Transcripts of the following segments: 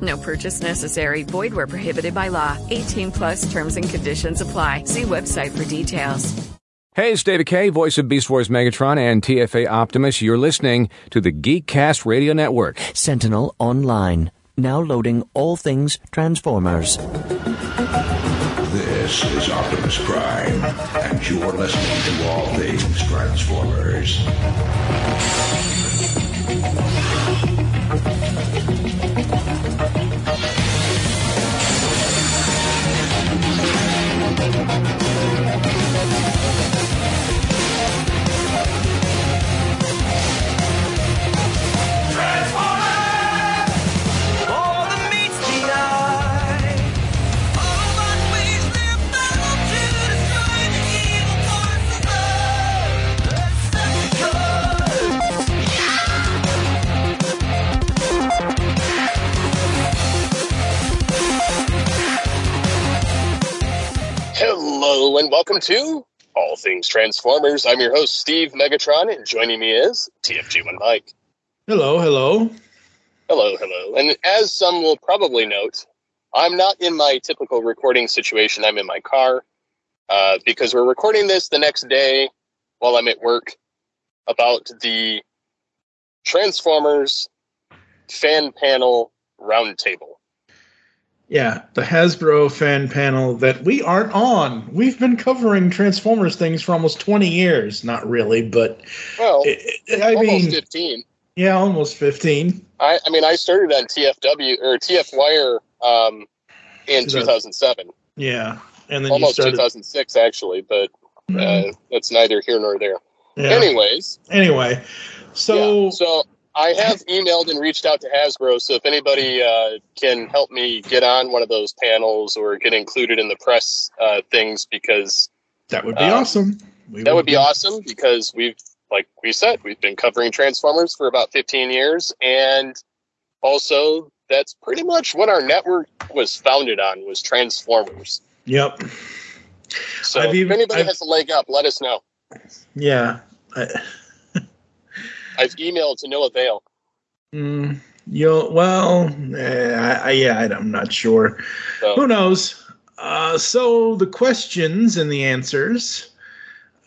No purchase necessary. Void where prohibited by law. 18 plus terms and conditions apply. See website for details. Hey, it's David Kaye, voice of Beast Wars Megatron and TFA Optimus. You're listening to the Geekcast Radio Network. Sentinel Online. Now loading all things Transformers. This is Optimus Prime, and you're listening to All Things Transformers. Hello and welcome to All Things Transformers. I'm your host, Steve Megatron, and joining me is TFG1 Mike. Hello, hello. Hello, hello. And as some will probably note, I'm not in my typical recording situation. I'm in my car uh, because we're recording this the next day while I'm at work about the Transformers fan panel roundtable. Yeah, the Hasbro fan panel that we aren't on. We've been covering Transformers things for almost 20 years. Not really, but Well, it- it- I almost mean, 15. yeah, almost 15. I, I mean, I started on TFW or TF Wire um, in 2000. 2007, Yeah, and then almost you started. 2006 actually, but uh, that's neither here nor there. Yeah. Anyways, Anyway, so yeah, so I have emailed and reached out to Hasbro. So if anybody uh, can help me get on one of those panels or get included in the press uh, things, because that would be uh, awesome. We that would be awesome. Because we've, like we said, we've been covering Transformers for about 15 years, and also that's pretty much what our network was founded on was Transformers. Yep. So I've if anybody I've- has a leg up, let us know. Yeah. I, I've emailed to no avail. mm, you'll well, eh, I, I, yeah, I'm not sure. So, Who knows? Uh, so the questions and the answers.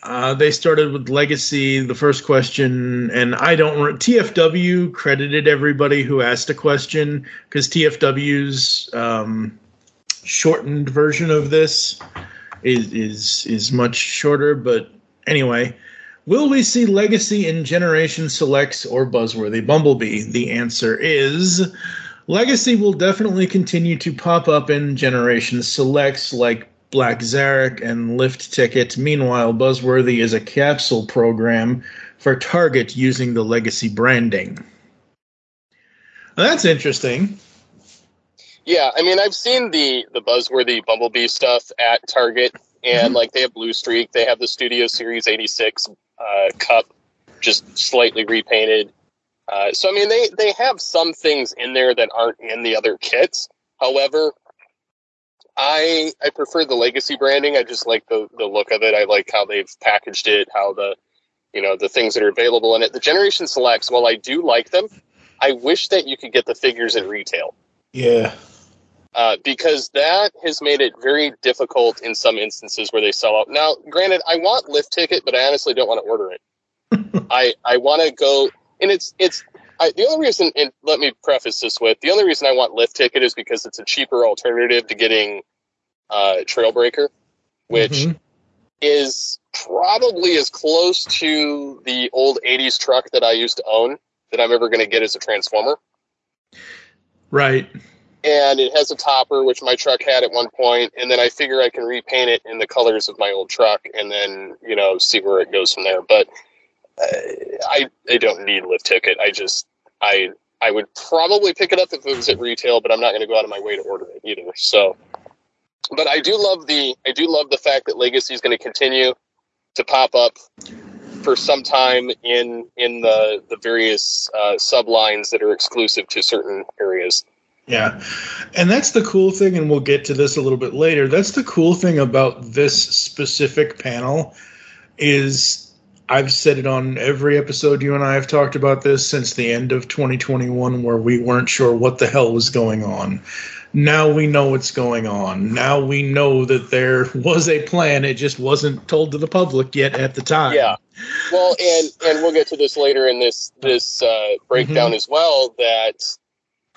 Uh, they started with legacy. The first question, and I don't. re- TFW credited everybody who asked a question because TFW's um, shortened version of this is is is much shorter. But anyway, will we see legacy in Generation Selects or Buzzworthy Bumblebee? The answer is Legacy will definitely continue to pop up in Generation Selects like Black Zarak and Lift Ticket. Meanwhile, Buzzworthy is a capsule program for Target using the Legacy branding. Now, that's interesting. yeah, I mean, I've seen the the buzzworthy Bumblebee stuff at Target, and mm-hmm. like they have Blue Streak, they have the Studio Series '86 uh, Kup, just slightly repainted. Uh, so I mean, they they have some things in there that aren't in the other kits. However, I I prefer the legacy branding. I just like the the look of it. I like how they've packaged it, how the you know the things that are available in it. The Generation Selects, while I do like them, I wish that you could get the figures in retail Yeah. Uh, because that has made it very difficult in some instances where they sell out. Now, granted, I want lift ticket, but I honestly don't want to order it. I I want to go, and it's it's I, the only reason. And let me preface this with the only reason I want lift ticket is because it's a cheaper alternative to getting uh, Trailbreaker, which Mhm. is probably as close to the old 80s truck that I used to own that I'm ever going to get as a transformer. Right. And it has a topper, which my truck had at one point, and then I figure I can repaint it in the colors of my old truck, and then you know see where it goes from there. But uh, I I don't need lift ticket. I just I I would probably pick it up if it was at retail, but I'm not going to go out of my way to order it either. So, but I do love the I do love the fact that Legacy is going to continue to pop up for some time in in the the various uh, sublines that are exclusive to certain areas. Yeah. And that's the cool thing, and we'll get to this a little bit later. That's the cool thing about this specific panel is I've said it on every episode you and I have talked about this since the end of 2021 where we weren't sure what the hell was going on. Now we know what's going on. Now we know that there was a plan. It just wasn't told to the public yet at the time. Yeah. Well, and and we'll get to this later in this this uh, breakdown Mm-hmm. as well. That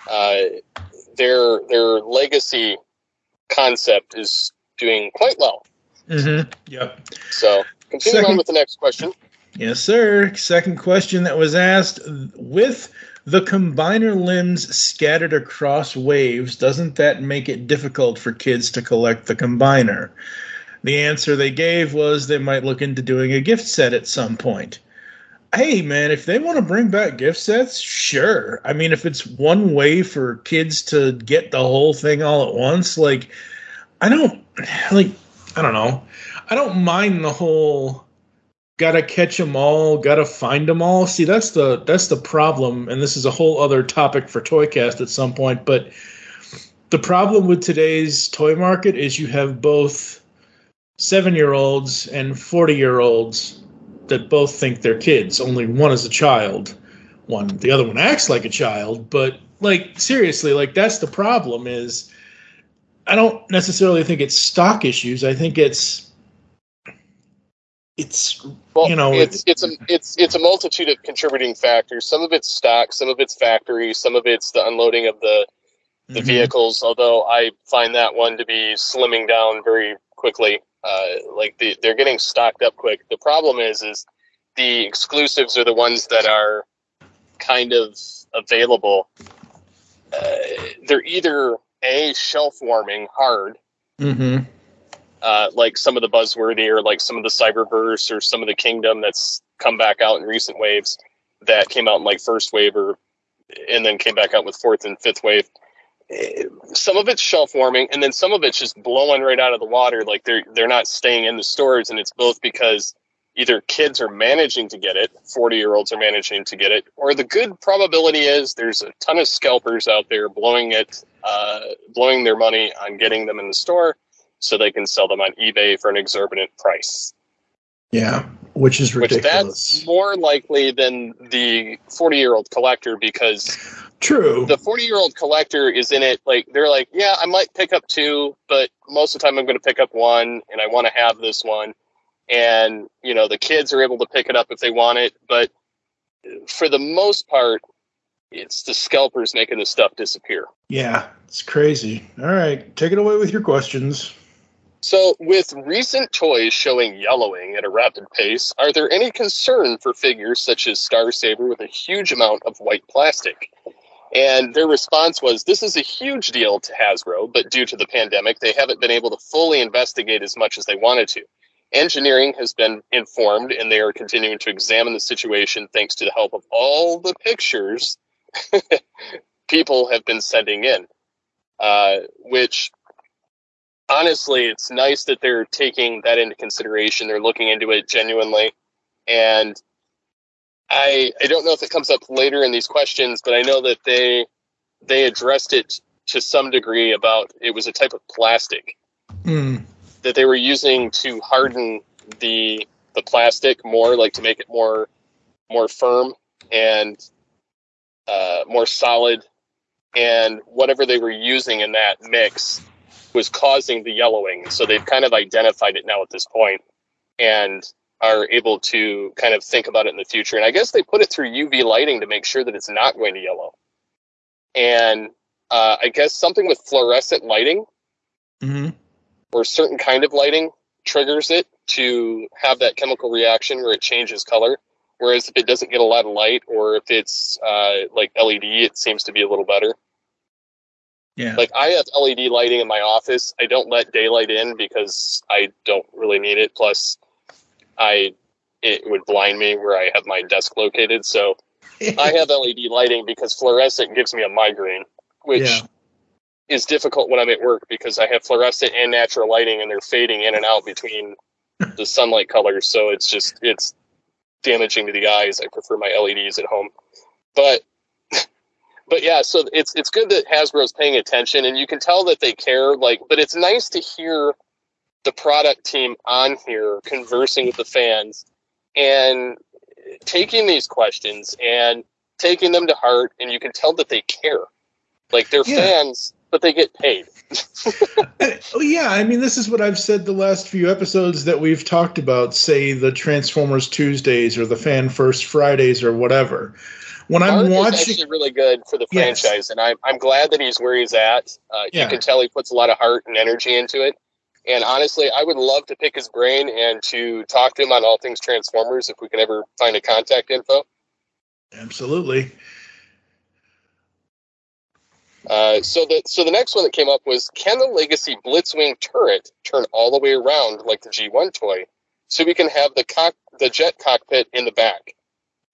their their legacy concept is doing quite well. Mm-hmm. Yep. So continue Second- on with the next question. Yes, sir. Second question that was asked with the combiner limbs scattered across waves, doesn't that make it difficult for kids to collect the combiner? The answer they gave was they might look into doing a gift set at some point. Hey, man, if they want to bring back gift sets, sure. I mean, if it's one way for kids to get the whole thing all at once, like, I don't, like, I don't know. I don't mind the whole gotta catch them all, gotta find them all. See, that's the that's the problem, and this is a whole other topic for Toycast at some point. But the problem with today's toy market is you have both seven year olds and forty year olds that both think they're kids. Only one is a child. One, the other one acts like a child. But like seriously, like that's the problem. Is I don't necessarily think it's stock issues. I think it's it's Well, you know it's it's a it's it's a multitude of contributing factors. Some of it's stock, some of it's factory, some of it's the unloading of the the Mhm. vehicles. Although I find that one to be slimming down very quickly. Uh, like the, they're getting stocked up quick. The problem is is the exclusives are the ones that are kind of available. Uh, they're either a shelf warming hard, Mm-hmm. uh, like some of the buzzworthy or like some of the cyberverse or some of the kingdom that's come back out in recent waves that came out in like first wave or and then came back out with fourth and fifth wave some of it's shelf warming and then some of it's just blowing right out of the water like they're they're not staying in the stores and it's both because either kids are managing to get it 40 year olds are managing to get it or the good probability is there's a ton of scalpers out there blowing it uh, blowing their money on getting them in the store so they can sell them on ebay for an exorbitant price Yeah, which is which ridiculous. that's more likely than the 40 year old collector because True. the 40 year old collector is in it like they're like yeah i might pick up two but most of the time i'm going to pick up one and i want to have this one and you know the kids are able to pick it up if they want it but for the most part it's the scalpers making the stuff disappear yeah, it's crazy. All right, take it away with your questions. So, with recent toys showing yellowing at a rapid pace, are there any concern for figures such as Star Saber with a huge amount of white plastic? And their response was this is a huge deal to Hasbro, but due to the pandemic, they haven't been able to fully investigate as much as they wanted to. Engineering has been informed, and they are continuing to examine the situation thanks to the help of all the pictures people have been sending in, uh, which honestly, it's nice that they're taking that into consideration. They're looking into it genuinely, and I I don't know if it comes up later in these questions, but I know that they they addressed it to some degree about it was a type of plastic Mm. that they were using to harden the the plastic more, like to make it more more firm and uh, more solid, and whatever they were using in that mix was causing the yellowing. So they've kind of identified it now at this point, and are able to kind of think about it in the future. And I guess they put it through UV lighting to make sure that it's not going to yellow. And uh, I guess something with fluorescent lighting hmm or certain kind of lighting triggers it to have that chemical reaction where it changes color. Whereas if it doesn't get a lot of light or if it's uh, like LED, it seems to be a little better. Yeah. Like I have LED lighting in my office. I don't let daylight in because I don't really need it. Plus, I it would blind me where I have my desk located. So I have LED lighting because fluorescent gives me a migraine, which Yeah. is difficult when I'm at work because I have fluorescent and natural lighting and they're fading in and out between the sunlight colors. So it's just it's damaging to the eyes. I prefer my LEDs at home. But but yeah, so it's it's good that Hasbro's paying attention and you can tell that they care like but it's nice to hear the product team on here conversing with the fans and taking these questions and taking them to heart and you can tell that they care. Like they're Yeah. fans but they get paid. Oh yeah, I mean this is what I've said the last few episodes that we've talked about, say the Transformers Tuesdays or the Fan First Fridays or whatever. When I'm is watching actually really good for the Yes. franchise, and I'm I'm glad that he's where he's at. Uh, Yeah. You can tell he puts a lot of heart and energy into it. And honestly, I would love to pick his brain and to talk to him on all things Transformers if we can ever find a contact info. Absolutely. Uh, so the so the next one that came up was can the Legacy Blitzwing turret turn all the way around like the G1 toy, so we can have the cock the jet cockpit in the back?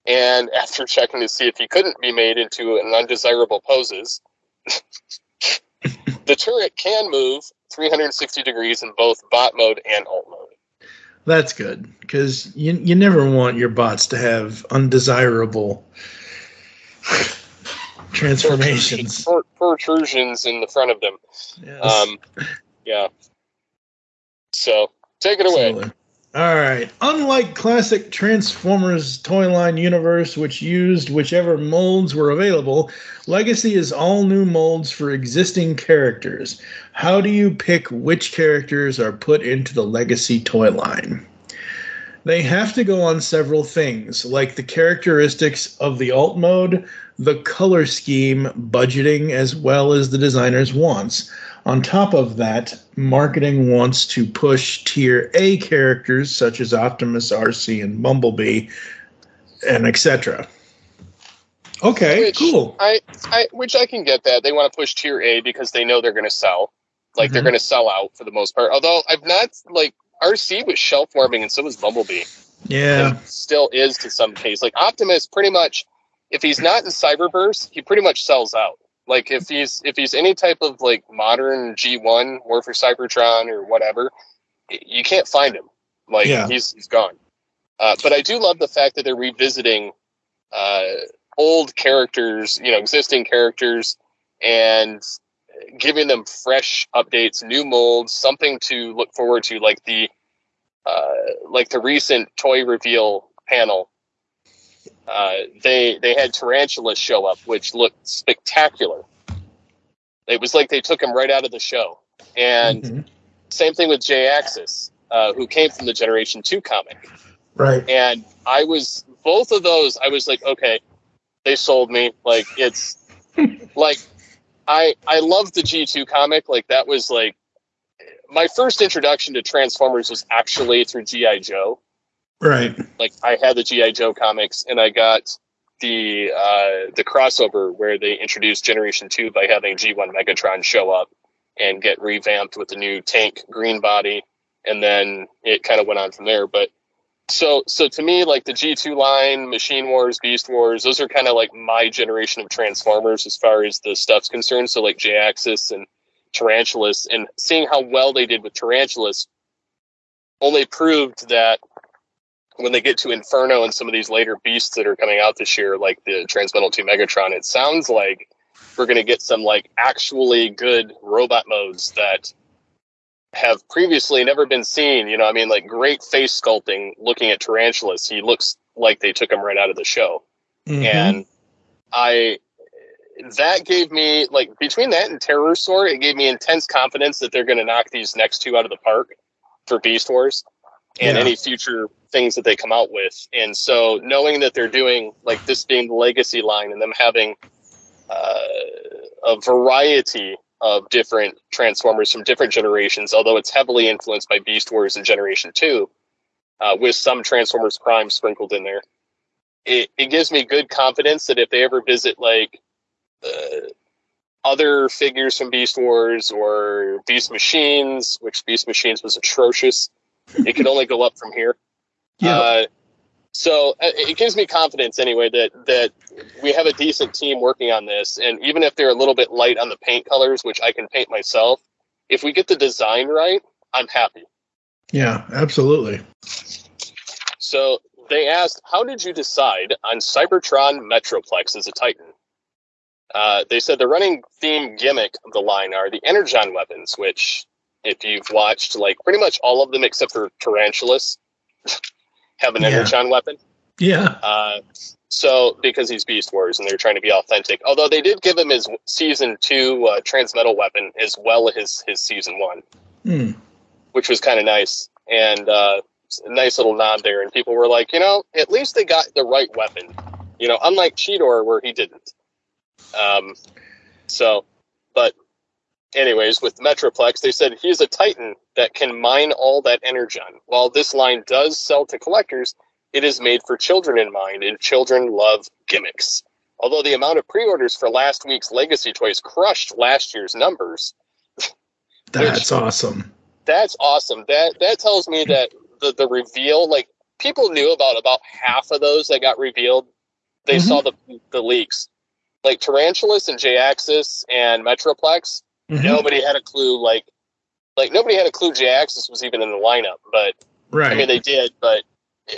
And after checking to see if he couldn't be made into an undesirable poses, the turret can move 360 degrees in both bot mode and alt mode. That's good because you you never want your bots to have undesirable transformations. Protrusions- protrusions in the front of them. Yes. Um, yeah. So take it away. Absolutely. All right. Unlike classic Transformers toy line universe, which used whichever molds were available, Legacy is all new molds for existing characters. How do you pick which characters are put into the Legacy toy line? They have to go on several things, like the characteristics of the alt mode, the color scheme, budgeting, as well as the designer's wants. On top of that, marketing wants to push tier A characters such as Optimus, RC, and Bumblebee, and etc. Okay, Which cool. I, I, which I can get that they want to push tier A because they know they're going to sell, like they're Mhm. going to sell out for the most part. Although I've not like RC was shelf warming and so was Bumblebee, Yeah, and still is to some case. Like Optimus, pretty much, if he's not in Cyberverse, he pretty much sells out. Like if he's if he's any type of like modern G1 War for Cybertron or whatever, you can't find him. Like Yeah. he's he's gone. Uh, but I do love the fact that they're revisiting uh, old characters, you know, existing characters, and giving them fresh updates, new molds, something to look forward to, like the uh, like the recent toy reveal panel. Uh, they they had Tarantula show up, which looked spectacular. It was like they took him right out of the show, and Mhm. same thing with Jhiaxus, uh, who came from the Generation Two comic. right. And I was both of those. I was like, okay, they sold me. Like it's like I I loved the G two comic. Like that was like my first introduction to Transformers was actually through GI Joe. Right. Like I had the GI Joe comics, and I got the uh, the crossover where they introduced Generation Two by having G one Megatron show up and get revamped with the new tank green body, and then it kind of went on from there. But so so to me, like the G two line, Machine Wars, Beast Wars, those are kind of like my generation of Transformers as far as the stuff's concerned. So like Jhiaxus and Tarantulas, and seeing how well they did with Tarantulas only proved that when they get to Inferno and some of these later beasts that are coming out this year, like the Transmetal 2 Megatron, it sounds like we're going to get some like actually good robot modes that have previously never been seen. You know, I mean, like great face sculpting. Looking at Tarantulas, he looks like they took him right out of the show, Mhm. and I that gave me like between that and Terrorsaur, it gave me intense confidence that they're going to knock these next two out of the park for Beast Wars and Yeah. any future things that they come out with. And so knowing that they're doing like this being the legacy line and them having uh, a variety of different Transformers from different generations, although it's heavily influenced by Beast Wars in Generation 2, uh, with some Transformers Prime sprinkled in there. It, it gives me good confidence that if they ever visit, like, uh, other figures from Beast Wars or Beast Machines, which Beast Machines was atrocious, it could only go up from here. Yeah. Uh, so uh, it gives me confidence anyway that that we have a decent team working on this, and even if they're a little bit light on the paint colors, which I can paint myself, if we get the design right, I'm happy. Yeah, absolutely. So they asked, "How did you decide on Cybertron Metroplex as a Titan?" Uh, they said the running theme gimmick of the line are the Energon weapons, which, if you've watched like pretty much all of them except for Tarantulas, have an Yeah. Energon weapon. Yeah. Uh, so because he's Beast Wars and they're trying to be authentic, although they did give him his season two uh, transmetal weapon as well as his his season one, Hmm. which was kind of nice and uh, a nice little nod there. And people were like, you know, at least they got the right weapon, you know, unlike Cheetor where he didn't. Um, so, but anyways, with Metroplex, they said he's a Titan that can mine all that energon. While this line does sell to collectors, it is made for children in mind, and children love gimmicks. Although the amount of pre-orders for last week's Legacy toys crushed last year's numbers, That's awesome. that's awesome. That that tells me that the the reveal, like people knew about about half of those that got revealed. They Mhm. saw the the leaks, like Tarantulas and Jhiaxus and Metroplex. Mhm. Nobody had a clue. Like like nobody had a clue Jhiaxus was even in the lineup. But Right. I mean, they did, but uh,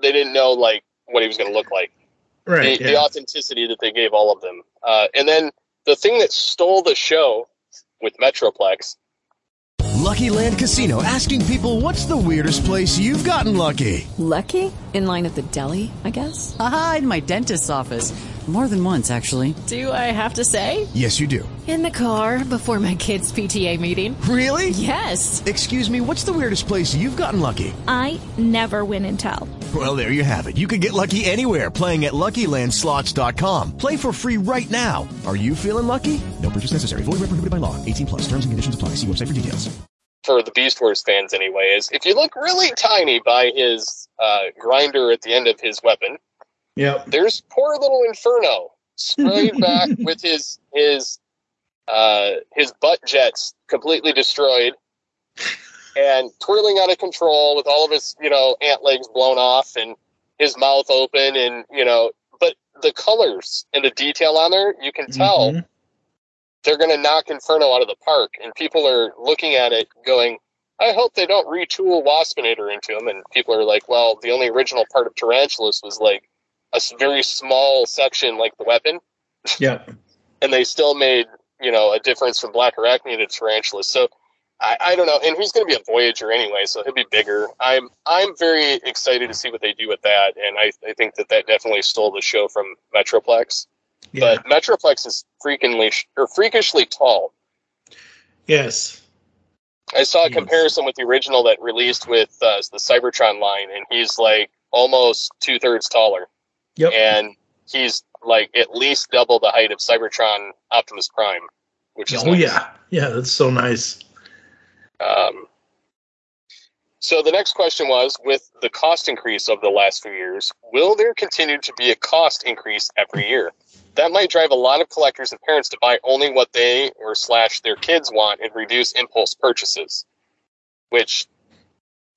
they didn't know like what he was going to look like. right. the, yeah. the authenticity that they gave all of them. Uh, and then the thing that stole the show with Metroplex. Lucky Land Casino asking people what's the weirdest place you've gotten lucky? Lucky? In line at the deli, I guess? Aha, in my dentist's office. More than once, actually. Do I have to say? Yes, you do. In the car before my kids' PTA meeting. Really? Yes. Excuse me, what's the weirdest place you've gotten lucky? I never win and tell. Well, there you have it. You can get lucky anywhere playing at LuckyLandSlots.com. Play for free right now. Are you feeling lucky? No purchase necessary. Void where prohibited by law. 18 plus. Terms and conditions apply. See website for details. For the Beast Wars fans, anyway, is if you look really tiny by his uh, grinder at the end of his weapon, Yep. there's poor little Inferno sprayed back with his his uh, his butt jets completely destroyed and twirling out of control with all of his you know ant legs blown off and his mouth open and you know but the colors and the detail on there you can tell Mhm. they're going to knock Inferno out of the park and people are looking at it going I hope they don't retool Waspinator into him and people are like well the only original part of Tarantulas was like a s- very small section like the weapon Yeah. and they still made you know a difference from Blackarachnia to Tarantula. So I, I don't know, and he's going to be a Voyager anyway, so he'll be bigger. I'm I'm very excited to see what they do with that, and I, I think that that definitely stole the show from Metroplex. Yeah. But Metroplex is freakingly or freakishly tall. yes. I saw a Yes. comparison with the original that released with uh, the Cybertron line, and he's like almost two thirds taller, Yep. and he's like at least double the height of Cybertron Optimus Prime, which is oh nice. yeah. Yeah. That's so nice. Um, so the next question was, with the cost increase over the last few years, will there continue to be a cost increase every year? That might drive a lot of collectors and parents to buy only what they or slash their kids want and reduce impulse purchases. Which,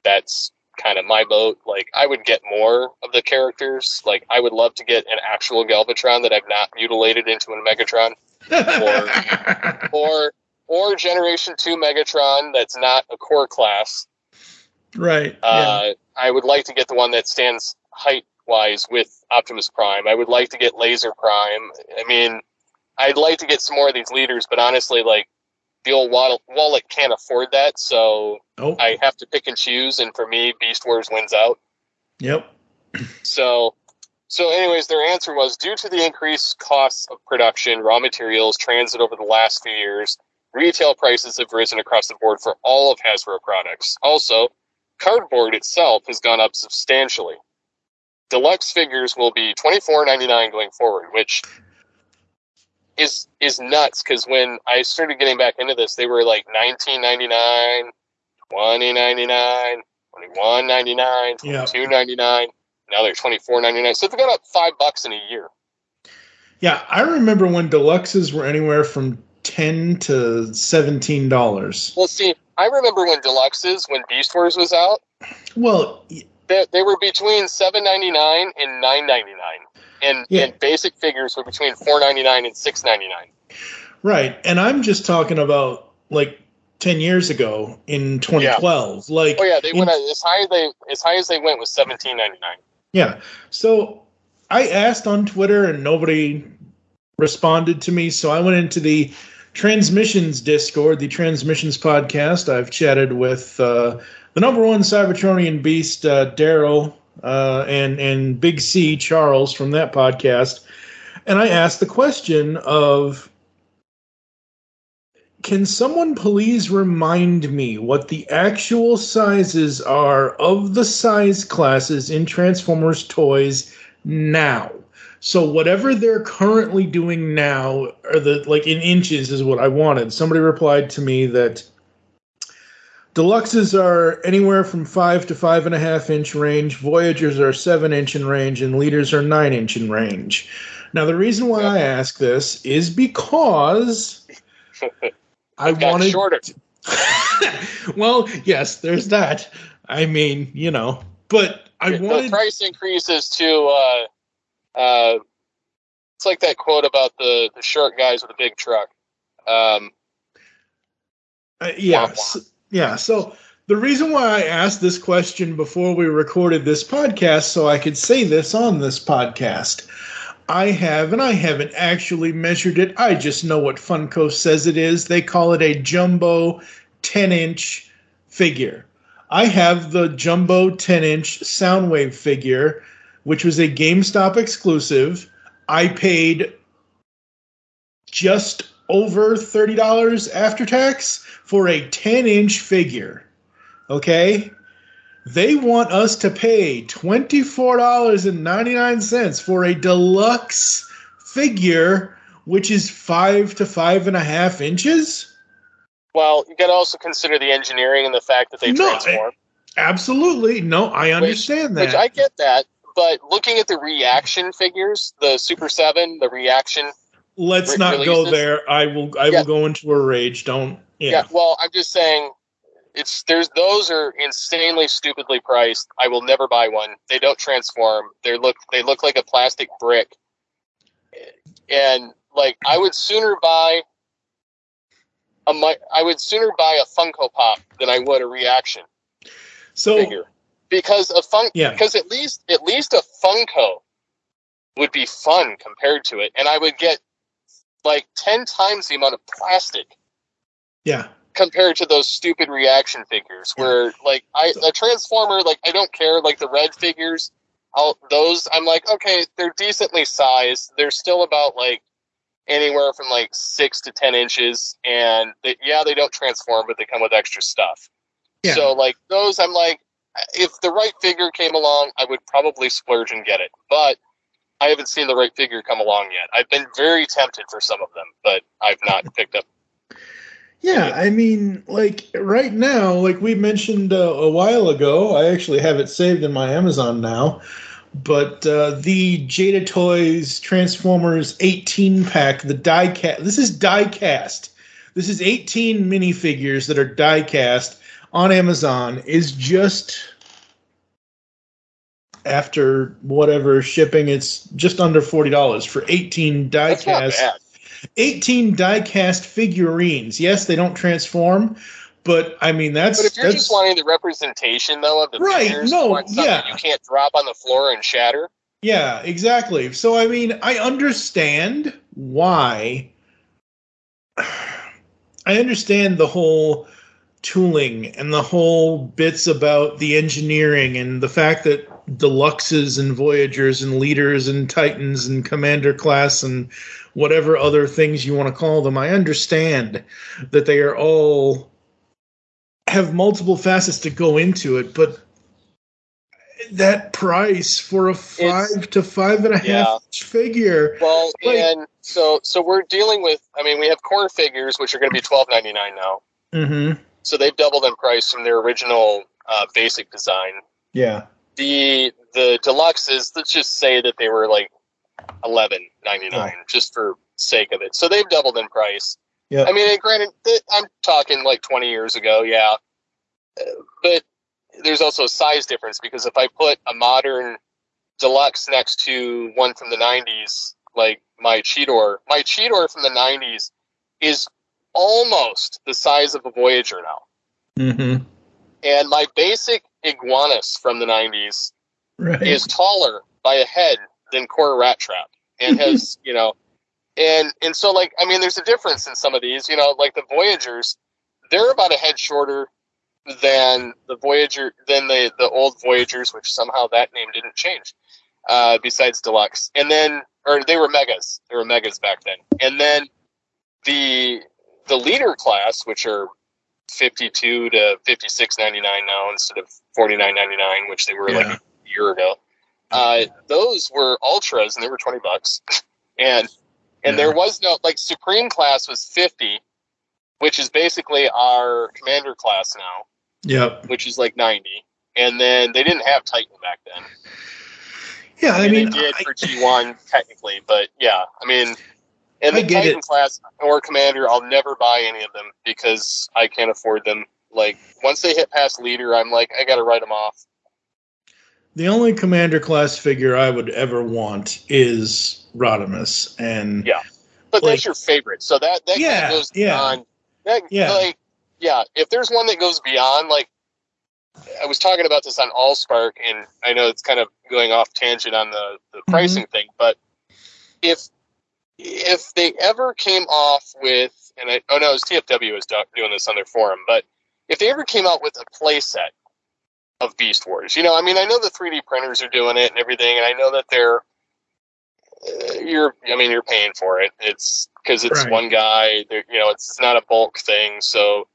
that's kind of my boat. Like, I would get more of the characters. Like, I would love to get an actual Galvatron that I've not mutilated into a Megatron or or or Generation Two Megatron that's not a core class. right. yeah. Uh, I would like to get the one that stands height wise with Optimus Prime. I would like to get Laser Prime. I mean, I'd like to get some more of these leaders, but honestly, like the old wallet, wallet can't afford that, so Oh. I have to pick and choose. And for me, Beast Wars wins out. Yep. So, so anyways, their answer was due to the increased costs of production, raw materials, transit over the last few years, retail prices have risen across the board for all of Hasbro products. Also, cardboard itself has gone up substantially. Deluxe figures will be twenty four ninety nine going forward, which is is nuts because when I started getting back into this, they were like nineteen ninety nine, twenty ninety nine, twenty one ninety nine, Yeah. two ninety nine. Now they're twenty four ninety nine. So they've gone up five bucks in a year. Yeah, I remember when deluxes were anywhere from ten to seventeen dollars. Well, see, I remember when deluxes, when Beast Wars was out, Well, they, they were between seven ninety nine and nine ninety nine, and Yeah. and basic figures were between four ninety nine and six ninety nine. right, and I'm just talking about like ten years ago in 2012. Like, Oh yeah, they in- went as high as they as high as they went was seventeen ninety nine. Yeah. So I asked on Twitter and nobody responded to me. So I went into the Transmissions Discord, the Transmissions podcast. I've chatted with uh, the number one Cybertronian beast, uh, Daryl, uh, and and Big C Charles from that podcast, and I asked the question of. Can someone please remind me what the actual sizes are of the size classes in Transformers toys now? So whatever they're currently doing now, or the like in inches, is what I wanted. Somebody replied to me that deluxes are anywhere from five to five and a half inch range, Voyagers are seven inch in range, and leaders are nine inch in range. Now the reason why I ask this is because I Got wanted shorter. well, yes, there's that. I mean, you know, but I the wanted price increases to uh, uh, it's like that quote about the the short guys with a big truck. Um, Uh, yeah, s- yeah. So the reason why I asked this question before we recorded this podcast, so I could say this on this podcast, I have, and I haven't actually measured it. I just know what Funko says it is. They call it a jumbo 10 inch figure. I have the jumbo 10 inch Soundwave figure, which was a GameStop exclusive. I paid just over $30 after tax for a 10 inch figure. Okay? They want us to pay $24.99 for a deluxe figure, which is five to five and a half inches? well, you got to also consider the engineering and the fact that they No, transform. Absolutely. No, I understand that. Which I get that, but looking at the reaction figures, the Super Seven, the reaction. Let's not go there. I will I Yeah. will go into a rage. Don't Yeah. yeah. Well, I'm just saying, it's there's those are insanely stupidly priced. I will never buy one. They don't transform. They look they look like a plastic brick, and like I would sooner buy a I would sooner buy a Funko Pop than I would a reaction So figure because a fun Yeah. because at least at least a Funko would be fun compared to it, and I would get like ten times the amount of plastic yeah. compared to those stupid reaction figures where like I a transformer like I don't care like the red figures I'll those I'm like okay they're decently sized they're still about like anywhere from like six to ten inches and they, yeah they don't transform but they come with extra stuff Yeah. so like those I'm like if the right figure came along I would probably splurge and get it but I haven't seen the right figure come along yet I've been very tempted for some of them but I've not picked up Yeah, I mean, like right now, like we mentioned uh, a while ago, I actually have it saved in my Amazon now. But uh, the Jada Toys Transformers 18 pack, the die cast. This is die cast. This is 18 minifigures that are die cast on Amazon. Is just after whatever shipping, it's just under forty dollars for 18 die That's not cast. 18 die-cast figurines. Yes, they don't transform, but I mean that's But if you're that's just wanting the representation, though, of the Right, figures, no, you want something yeah. you can't drop on the floor and shatter. yeah, exactly. So I mean, I understand why. I understand the whole tooling and the whole bits about the engineering and the fact that deluxes and voyagers and leaders and titans and commander class and whatever other things you want to call them i understand that they are all have multiple facets to go into it but that price for a five to five and a half Yeah. inch figure. Well, Like- and so so we're dealing with. I mean, we have core figures which are going to be twelve ninety nine now. Mm-hmm. So they've doubled in price from their original uh, basic design. Yeah. The the deluxes, let's just say that they were like eleven ninety nine, just for sake of it. So they've doubled in price. Yeah. I mean, granted, I'm talking like 20 years ago, yeah. But there's also a size difference because if I put a modern deluxe next to one from the 90s, like my Cheetor, my Cheetor from the 90s is almost the size of a Voyager now. Mm-hmm. And my basic Iguanus from the 90s Right. is taller by a head than Core Rattrap and has, you know, and and so like I mean, there's a difference in some of these. You know, like the Voyagers, they're about a head shorter than the Voyager than the the old Voyagers, which somehow that name didn't change. Uh, besides Deluxe, and then or they were Megas. They were Megas back then, and then the the leader class, which are 52 to 56.99 now instead of 49.99, which they were like a year ago. Uh, those were ultras and they were 20 bucks. And and there was no like supreme class was 50, which is basically our commander class now, Yep. which is like 90. And then they didn't have Titan back then. Yeah, I mean, mean, they did for G1 technically, but yeah, I mean, I the Titan it. class or Commander, I'll never buy any of them because I can't afford them. Like once they hit past leader, I'm like, I got to write them off. the only commander class figure I would ever want is Rodimus, and Yeah, but Like- that's your favorite, so that that Yeah, goes yeah. beyond. That, Yeah. like yeah, if there's one that goes beyond, like I was talking about this on Allspark, and I know it's kind of going off tangent on the the Mm-hmm. pricing thing, but if if they ever came off with, and I oh no, it was TFW was doing this on their forum, but if they ever came out with a play set of Beast Wars, you know, I mean, I know the 3D printers are doing it and everything, and I know that they're uh, you're, I mean, you're paying for it. It's because it's Right. one guy. You know, it's, it's not a bulk thing. So,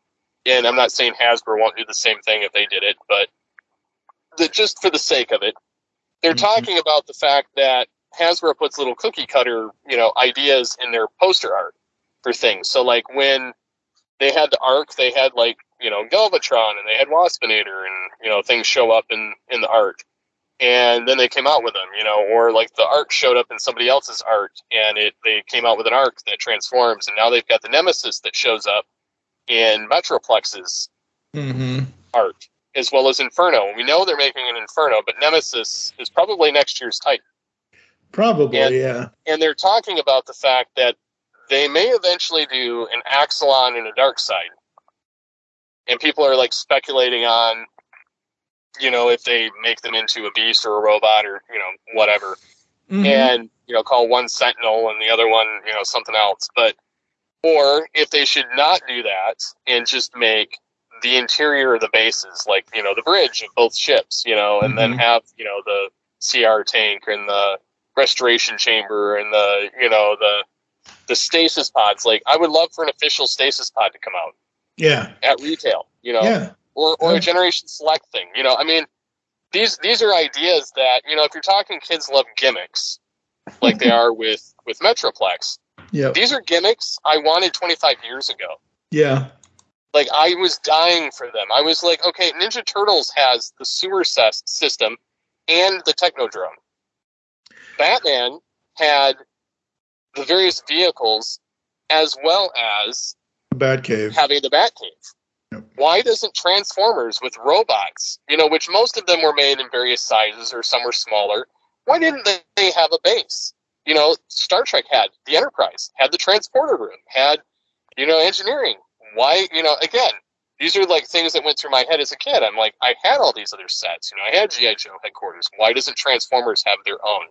and I'm not saying Hasbro won't do the same thing if they did it, but the, just for the sake of it, they're Mhm. talking about the fact that Hasbro puts little cookie cutter, you know, ideas in their poster art for things. So, like when they had the arc, they had like you know Galvatron and they had Waspinator, and you know things show up in in the art and then they came out with them, you know, or like the arc showed up in somebody else's art, and it they came out with an arc that transforms, and now they've got the Nemesis that shows up in Metroplex's hmm art, as well as Inferno. We know they're making an Inferno, but Nemesis is probably next year's Titan, probably, And- yeah. and they're talking about the fact that they may eventually do an Axalon and a Darksyde, and people are like speculating on. You know, if they make them into a beast or a robot or, you know, whatever. Mhm. and you know call one sentinel and the other one you know something else but or if they should not do that and just make the interior of the bases like you know the bridge of both ships you know and then Mhm. have you know the cr tank and the restoration chamber and the you know the the stasis pods like i would love for an official stasis pod to come out yeah, at retail you know yeah, or or Yeah. a generation select thing. You know, I mean, these these are ideas that you know if you're talking kids love gimmicks like they are with with Metroplex. yeah, These are gimmicks I wanted 25 years ago. yeah. Like I was dying for them. I was like, okay, Ninja Turtles has the sewer system and the Technodrome. Batman had the various vehicles as well as Batcave. having the Batcave. Yep. Why doesn't Transformers with robots, you know, which most of them were made in various sizes or some were smaller, why didn't they- they have a base? You know, Star Trek had the Enterprise, had the transporter room, had, you know, engineering. Why, you know, again, these are like things that went through my head as a kid. I'm like, I had all these other sets. You know, I had G.I. Joe headquarters. Why doesn't Transformers have their own?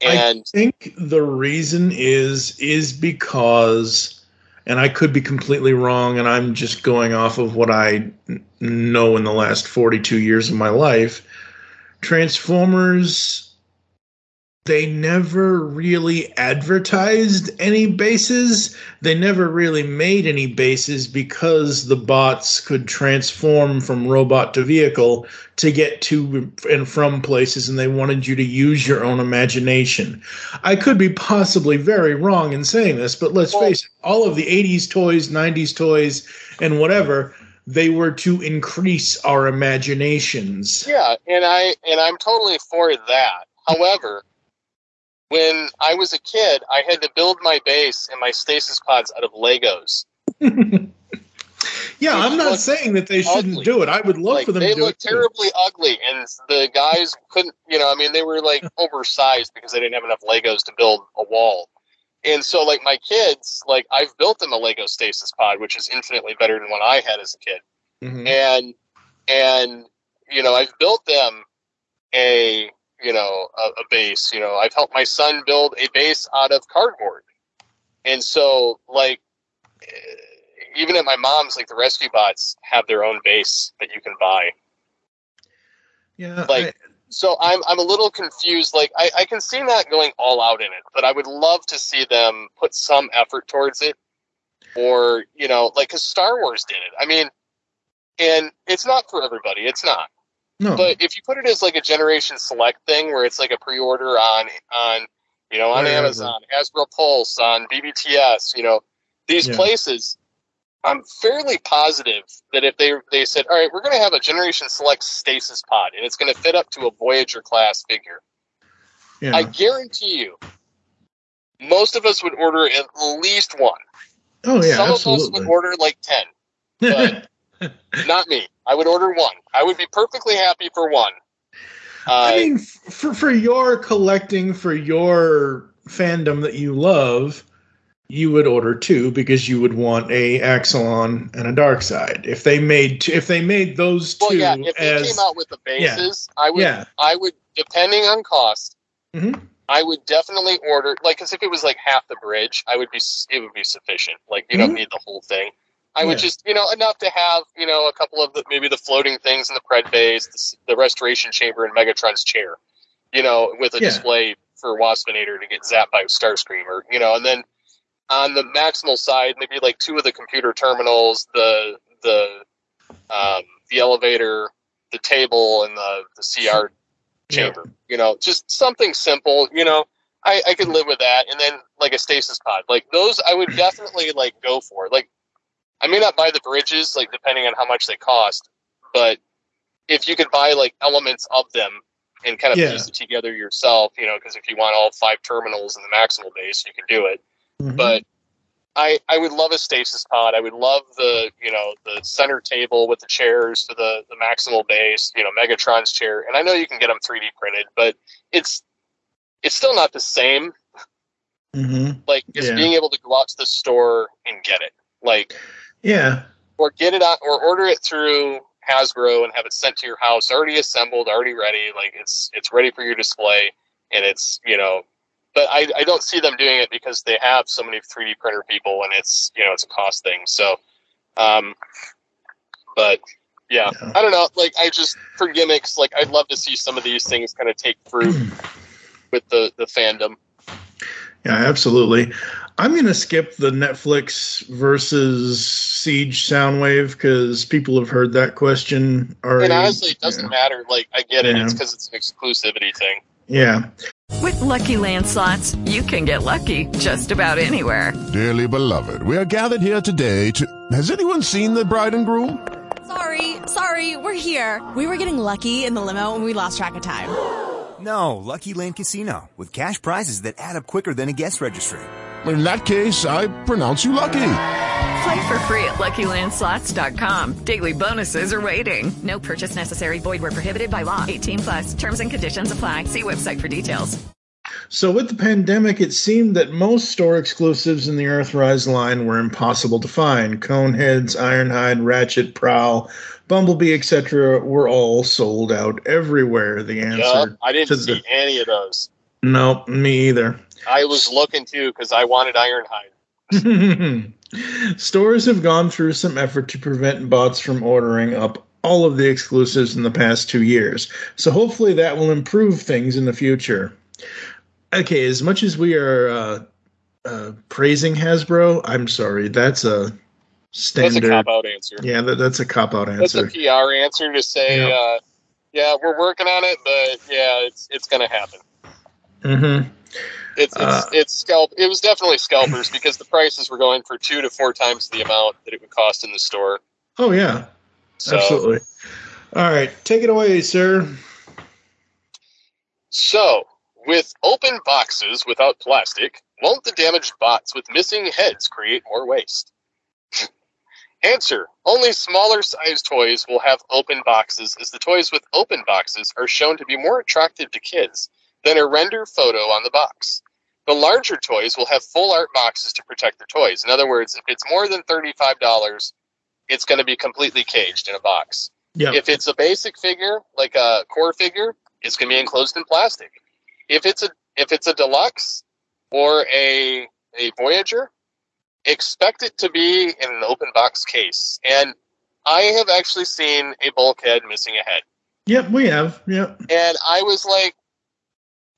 And I think the reason is is because, and I could be completely wrong, and I'm just going off of what I know in the last 42 years of my life. Transformers they never really advertised any bases. They never really made any bases because the bots could transform from robot to vehicle to get to and from places, and they wanted you to use your own imagination. I could be possibly very wrong in saying this, but let's face it all of the 80s toys, 90s toys, and whatever. They were to increase our imaginations. Yeah, and I and I'm totally for that. However, when I was a kid, I had to build my base and my stasis pods out of Legos. Yeah, I'm not saying that they shouldn't do it. I would love Like for them they to do looked it. too. terribly ugly, and the guys couldn't. You know, I mean, they were like oversized because they didn't have enough Legos to build a wall. And so, like my kids, like I've built them a Lego stasis pod, which is infinitely better than what I had as a kid. Mhm. and and you know I've built them a you know a, a base. You know I've helped my son build a base out of cardboard, and so like eh, even at my mom's, like the rescue bots have their own base that you can buy. Yeah, Like so, I'm I'm a little confused. Like I, I can see not going all out in it, but I would love to see them put some effort towards it, or you know, like because Star Wars did it. I mean, and it's not for everybody. It's not. No. But if you put it as like a generation select thing, where it's like a pre-order on on you know on Wherever. Amazon, Hasbro Pulse, on BBTS, you know these Yeah. places, I'm fairly positive that if they they said, all right, we're going to have a generation select stasis pod, and it's going to fit up to a Voyager class figure, yeah. I guarantee you, most of us would order at least one. oh yeah, Some of us would order like ten, but not me. I would order one. I would be perfectly happy for one. Uh, I mean, for for your collecting, for your fandom that you love, you would order two because you would want a Axalon and a Darksyde. If they made two, if they made those two well, yeah. If they as came out with the bases, I would. Yeah. I would, depending on cost, Mhm. I would definitely order. Like, because if it was like half the bridge, I would be. It would be sufficient. Like, you don't Mhm. need the whole thing. I would Yeah. just, you know, enough to have, you know, a couple of the maybe the floating things in the pred base, the, the restoration chamber, and Megatron's chair, you know, with a Yeah. display for Waspinator to get zapped by Starscream, or you know, and then on the maximal side, maybe like two of the computer terminals, the the um, the elevator, the table, and the the CR chamber. You know, just something simple. You know, I, I could live with that, and then like a stasis pod, like those, I would definitely like go for. Like, I may not buy the bridges, like depending on how much they cost, but if you could buy like elements of them and kind of Yeah. piece it together yourself, you know, because if you want all five terminals in the maximal base, you can do it. Mhm. But I I would love a stasis pod. I would love the you know the center table with the chairs for the the maximal base. You know Megatron's chair, and I know you can get them 3D printed, but it's it's still not the same. Mhm. Like as Yeah. being able to go out to the store and get it, like yeah, or get it on or order it through Hasbro and have it sent to your house already assembled, already ready. Like it's it's ready for your display, and it's you know. But I, I don't see them doing it because they have so many 3D printer people, and it's you know it's a cost thing. So, um, but yeah, I don't know. Like I just for gimmicks, like I'd love to see some of these things kind of take fruit with the the fandom. yeah, absolutely. I'm gonna skip the Netflix versus Siege Soundwave because people have heard that question already. And honestly, it doesn't matter. Like I get it. Yeah. It's because it's an exclusivity thing. Yeah. With Lucky Land slots, you can get lucky just about anywhere. Dearly beloved, we are gathered here today to. Has anyone seen the bride and groom? Sorry, sorry, we're here. We were getting lucky in the limo and we lost track of time. No, Lucky Land Casino, with cash prizes that add up quicker than a guest registry. In that case, I pronounce you lucky. Play for free at LuckyLandSlots.com. Daily bonuses are waiting. No purchase necessary. Void where prohibited by law. 18 plus terms and conditions apply. See website for details. So with the pandemic, it seemed that most store exclusives in the Earthrise line were impossible to find. Coneheads, Ironhide, Ratchet, Prowl, Bumblebee, etc. were all sold out everywhere. The answer Yup, I didn't to see the any of those. no, me either. I was looking too because I wanted Ironhide. Stores have gone through some effort to prevent bots from ordering up all of the exclusives in the past two years, so hopefully that will improve things in the future. okay, as much as we are uh, uh, praising Hasbro, I'm sorry, that's a standard. That's a cop out answer. Yeah, that, that's a cop out answer. That's a. PR answer to say, Yeah. uh, yeah, we're working on it, but yeah, it's it's going to happen. Mm-hmm. It's it's, Uh, it's scalp. It was definitely scalpers because the prices were going for two to four times the amount that it would cost in the store. Oh yeah, So, absolutely. All right, take it away, sir. So, with open boxes without plastic, won't the damaged bots with missing heads create more waste? Answer: Only smaller sized toys will have open boxes, as the toys with open boxes are shown to be more attractive to kids than a render photo on the box. The larger toys will have full art boxes to protect the toys. In other words, if it's more than $35, it's going to be completely caged in a box. Yeah. If it's a basic figure, like a core figure, it's going to be enclosed in plastic. If it's a if it's a deluxe or a a Voyager, expect it to be in an open box case. And I have actually seen a bulkhead missing a head. Yep, we have. Yep. And I was like,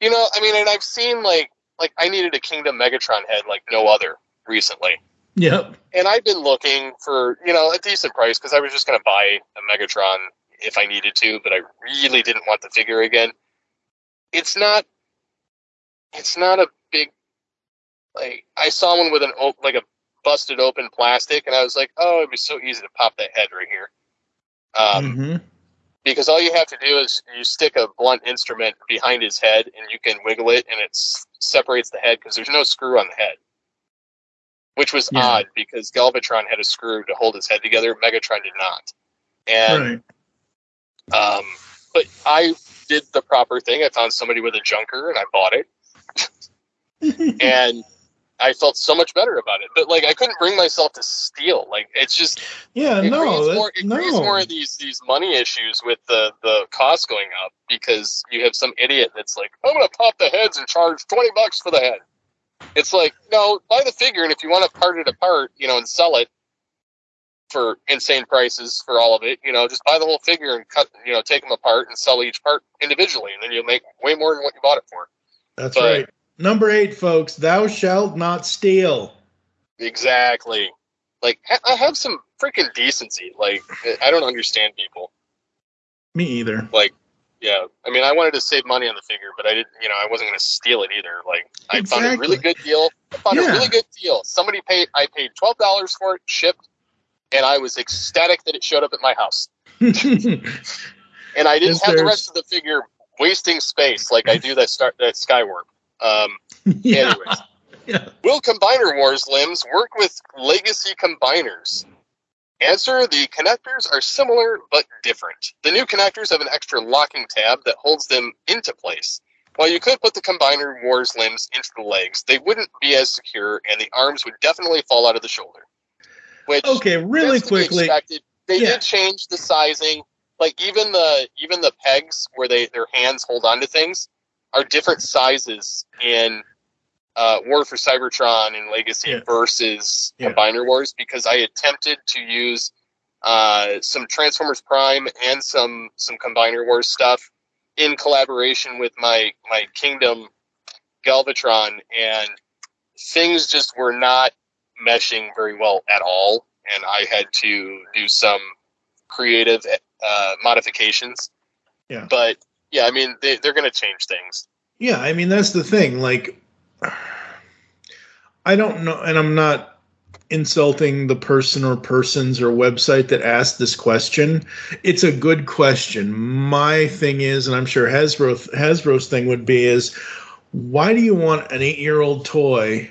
you know, I mean, and I've seen like like I needed a Kingdom Megatron head like no other recently. Yep. And I've been looking for, you know, a decent price because I was just going to buy a Megatron if I needed to, but I really didn't want the figure again. It's not, it's not a big, like, I saw one with an, op- like a busted open plastic and I was like, oh, it'd be so easy to pop that head right here. Um, hmm because all you have to do is you stick a blunt instrument behind his head and you can wiggle it and it separates the head because there's no screw on the head. Which was Yeah. odd because galvatron had a screw to hold his head together. Megatron did not. And Right. um, but i did the proper thing. I found somebody with a junker and i bought it. And i felt so much better about it but like i couldn't bring myself to steal like it's just Yeah. it no. creates more, it no. creates more of these these money issues with the the cost going up because you have some idiot that's like, I'm gonna pop the heads and charge twenty bucks for the head. It's like, no, buy the figure, and if you want to part it apart, you know, and sell it for insane prices for all of it, you know, just buy the whole figure and cut, you know, take them apart and sell each part individually, and then you'll make way more than what you bought it for. That's but- right. Number eight, folks. Thou shalt not steal. Exactly. Like, ha- I have some freaking decency. Like, I don't understand people. Me either. like yeah i mean i wanted to save money on the figure but i didn't you know i wasn't going to steal it either like i found a really good deal i found Yeah. a really good deal somebody paid i paid $12 for it shipped and i was ecstatic that it showed up at my house and i didn't have the rest of the figure wasting space like i do that start that skywarp um Yeah. anyways Will Combiner Wars limbs work with legacy combiners? Answer The connectors are similar but different. The new connectors have an extra locking tab that holds them into place. While you could put the Combiner Wars limbs into the legs, they wouldn't be as secure and the arms would definitely fall out of the shoulder. Which Okay, really that's to be quickly. expected. They Yeah. did change the sizing. Like even the even the pegs where they their hands hold onto things are different sizes in uh, War for Cybertron and Legacy versus Yeah. Combiner Wars because I attempted to use uh, some Transformers Prime and some some Combiner Wars stuff in collaboration with my my Kingdom Galvatron, and things just were not meshing very well at all, and I had to do some creative uh, modifications. Yeah. But yeah, I mean they, they're going to change things. Yeah, I mean that's the thing. Like, I don't know, and I'm not insulting the person or persons or website that asked this question. It's a good question. My thing is, and I'm sure Hasbro Hasbro's thing would be is, why do you want an eight year old toy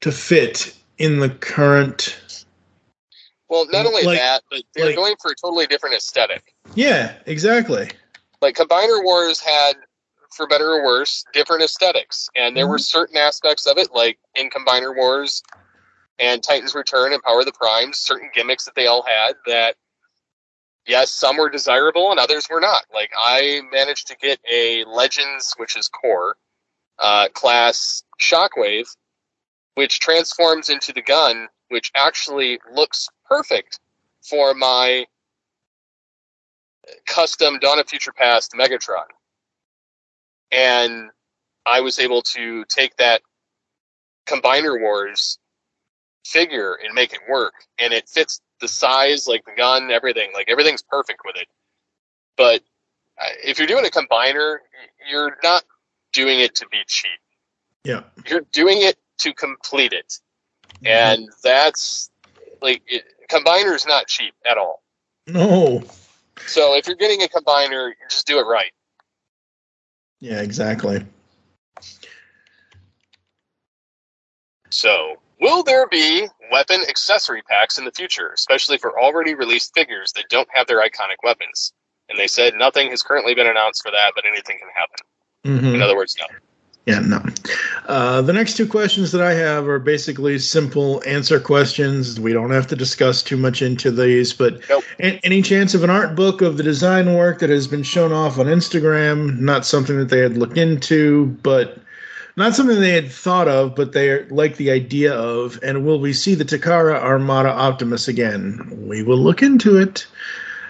to fit in the current? Well, not only Like- that, but they're like- going for a totally different aesthetic. Yeah, exactly. Like Combiner Wars had, for better or worse, different aesthetics, and there were certain aspects of it, like in Combiner Wars and Titans Return and Power of the Primes, certain gimmicks that they all had that. Yes, some were desirable and others were not. Like I managed to get a Legends, which is core, uh, class Shockwave, which transforms into the gun, which actually looks perfect for my custom Dawn of Future Past Megatron. And I was able to take that Combiner Wars figure and make it work, and it fits the size, like the gun, everything. Like everything's perfect with it. But if you're doing a combiner, you're not doing it to be cheap. Yeah. You're doing it to complete it, mm-hmm. and that's like it, combiner is not cheap at all. No. So if you're getting a combiner, just do it right. Yeah, exactly. So, will there be weapon accessory packs in the future, especially for already released figures that don't have their iconic weapons? And they said nothing has currently been announced for that, but anything can happen. Mhm. In other words, no. Yeah, no. Uh, the next two questions that I have are basically simple answer questions. We don't have to discuss too much into these, but a- any chance of an art book of the design work that has been shown off on Instagram? Not something that they had looked into, but not something they had thought of, but they like the idea of. And will we see the Takara Armada Optimus again? We will look into it.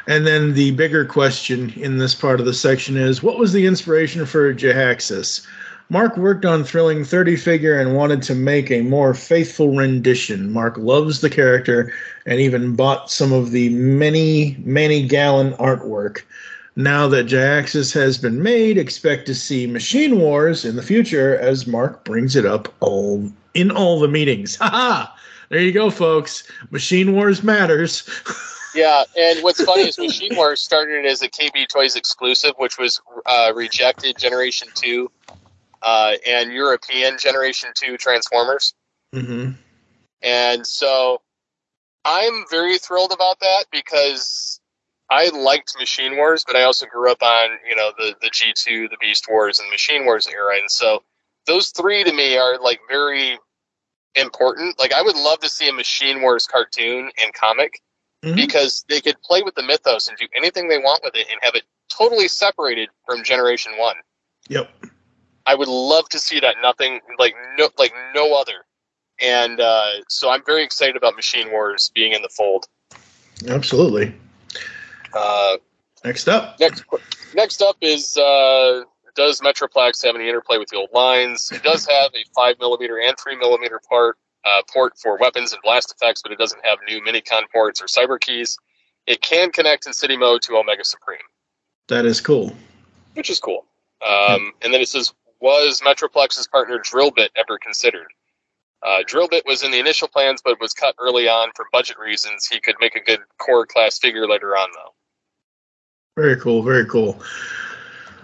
And then the bigger question in this part of the section is what was the inspiration for Jhiaxus? Mark worked on Thrilling 30 figure and wanted to make a more faithful rendition. Mark loves the character and even bought some of the many, many gallon artwork. Now that Jhiaxus has been made, expect to see Machine Wars in the future as Mark brings it up all in all the meetings. Ha ha! There you go, folks. Machine Wars matters. Yeah, and what's funny is Machine Wars started as a KB Toys exclusive, which was uh, rejected Generation 2 uh, and European Generation 2 Transformers. Mm-hmm. And so I'm very thrilled about that because I liked Machine Wars, but I also grew up on, you know, the, the G2, the Beast Wars, and Machine Wars era. And so those three to me are like very important. Like I would love to see a Machine Wars cartoon and comic because they could play with the mythos and do anything they want with it and have it totally separated from Generation One. Yep. I would love to see that. Nothing like no like no other. And uh, so I'm very excited about Machine Wars being in the fold. Absolutely. Uh, Next up. next next up is uh, does Metroplex have any interplay with the old lines? It does have a five millimeter and three millimeter part uh, port for weapons and blast effects, but it doesn't have new minicon ports or cyber keys. It can connect in city mode to Omega Supreme. That is cool. which is cool. Um, and then it says, was Metroplex's partner Drillbit ever considered? Uh, Drillbit was in the initial plans, but was cut early on for budget reasons. He could make a good core class figure later on, though. Very cool. Very cool.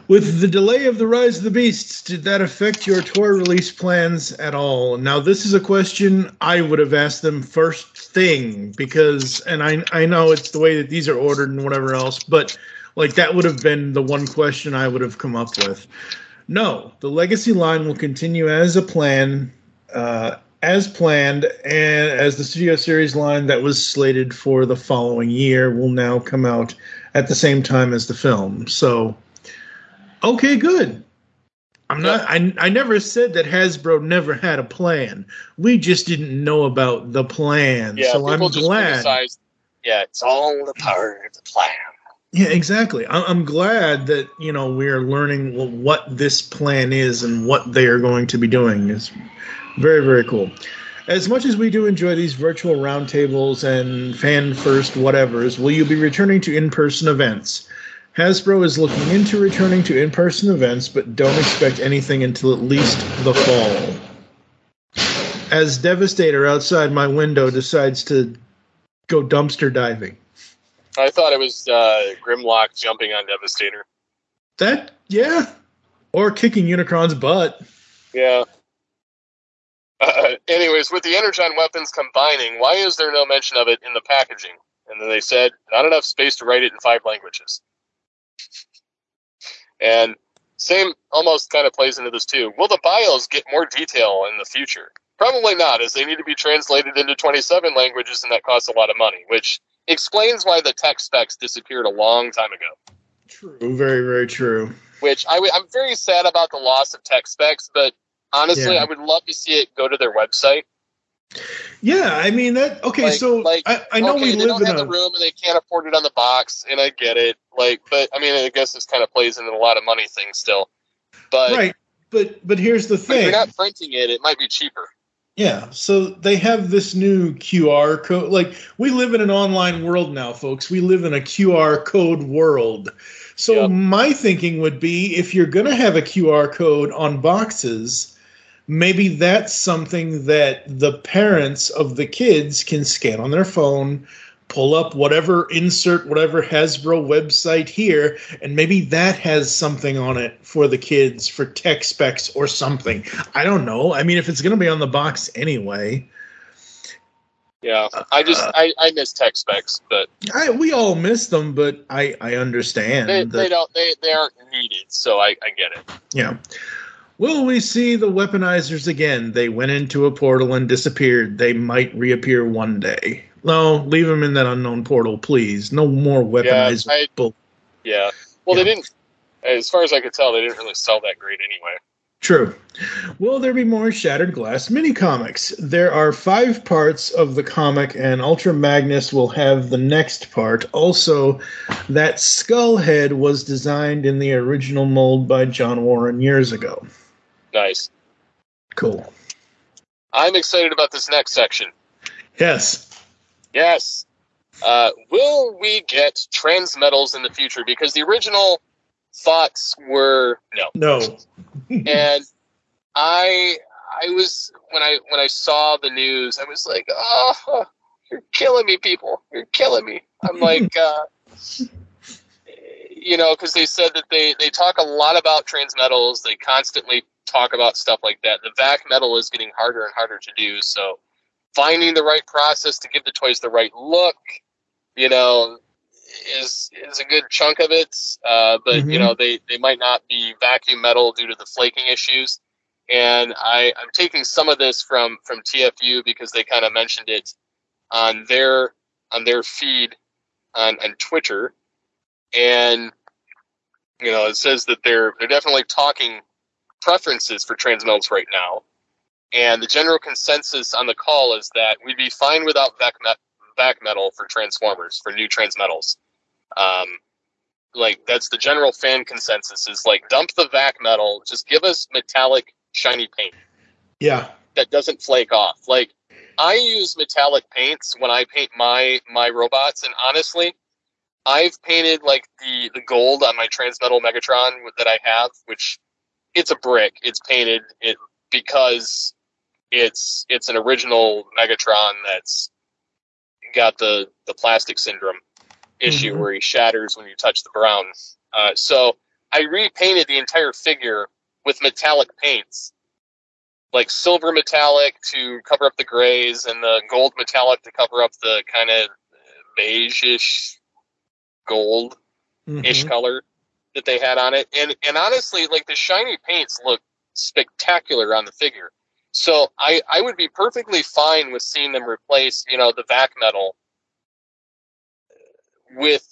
With the delay of the Rise of the Beasts, did that affect your toy release plans at all? Now, this is a question I would have asked them first thing because, and I I know it's the way that these are ordered and whatever else, but like that would have been the one question I would have come up with. No, the legacy line will continue as a plan, uh, as planned, and as the studio series line that was slated for the following year will now come out at the same time as the film. So, okay, good. I'm not. I I never said that Hasbro never had a plan. We just didn't know about the plan. Yeah, so I'm glad. Yeah, it's all a part of the plan. Yeah, exactly. I'm glad that you know we are learning what this plan is and what they are going to be doing. It's very very cool. As much as we do enjoy these virtual roundtables and fan first whatevers, will you be returning to in person events? Hasbro is looking into returning to in person events, but don't expect anything until at least the fall. As Devastator outside my window decides to go dumpster diving. I thought it was uh, Grimlock jumping on Devastator. That yeah, or kicking Unicron's butt. Yeah. Uh, anyways, with the Energon weapons combining, why is there no mention of it in the packaging? And then they said, not enough space to write it in five languages. And same almost kind of plays into this too. Will the bios get more detail in the future? Probably not, as they need to be translated into 27 languages, and that costs a lot of money, which explains why the tech specs disappeared a long time ago. True, very very true. Which I, am very sad about the loss of tech specs, but honestly, Yeah. I would love to see it go to their website. Yeah, I mean that. Okay, Like- so like, I, I know okay, we they live don't in have a the room and they can't afford it on the box, and I get it. Like, but I mean, I guess this kind of plays into a lot of money things still. But right. but but here's the But if thing. you're not printing it, it might be cheaper. Yeah, so they have this new QR code. Like we live in an online world now, folks. We live in a QR code world. So my thinking would be if you're going to have a QR code on boxes, maybe that's something that the parents of the kids can scan on their phone, pull up whatever insert whatever Hasbro website here, and maybe that has something on it for the kids for tech specs or something. I don't know. I mean, if it's going to be on the box anyway, Yeah, I just I, I miss tech specs, but I, we all miss them, but I I understand. they, they don't they, they aren't needed, so I, I get it. Yeah. Will we see the weaponizers again? They went into a portal and disappeared. They might reappear one day. No, leave them in that unknown portal, please. No more weaponizer. I- bull- Yeah. Well, they didn't. As far as I could tell, they didn't really sell that great anyway. True. Will there be more Shattered Glass mini comics? There are five parts of the comic, and Ultra Magnus will have the next part. Also, that skull head was designed in the original mold by John Warren years ago. Nice. Cool. I'm excited about this next section. Yes. Yes. Uh, will we get trans metals in the future? Because the original thoughts were no. No. and I I was when I when I saw the news, I was like, oh, you're killing me, people. You're killing me. I'm like, uh, you know, because they said that they they talk a lot about trans metals. They constantly talk about stuff like that. The vac metal is getting harder and harder to do. So finding the right process to give the toys the right look, you know, is is a good chunk of it. Uh, but you Mhm. know, they they might not be vacuum metal due to the flaking issues. And I, I'm taking some of this from from TFU because they kind of mentioned it on their on their feed on, on Twitter, and you know it says that they're they're definitely talking preferences for transmetals right now, and the general consensus on the call is that we'd be fine without vac, met, vac metal for transformers for new transmetals. Um, like that's the general fan consensus is like dump the vac metal, just give us metallic shiny paint Yeah. that doesn't flake off. Like I use metallic paints when I paint my my robots, and honestly, I've painted like the the gold on my Transmetal Megatron that I have, which it's a brick. It's painted it because it's it's an original Megatron that's got the the plastic syndrome issue Mhm. where he shatters when you touch the brown. Uh, so I repainted the entire figure with metallic paints like silver metallic to cover up the grays and the gold metallic to cover up the kind of beige-ish gold ish Mhm. color that they had on it. And and honestly, like the shiny paints look spectacular on the figure. So I I would be perfectly fine with seeing them replace, you know, the vac metal with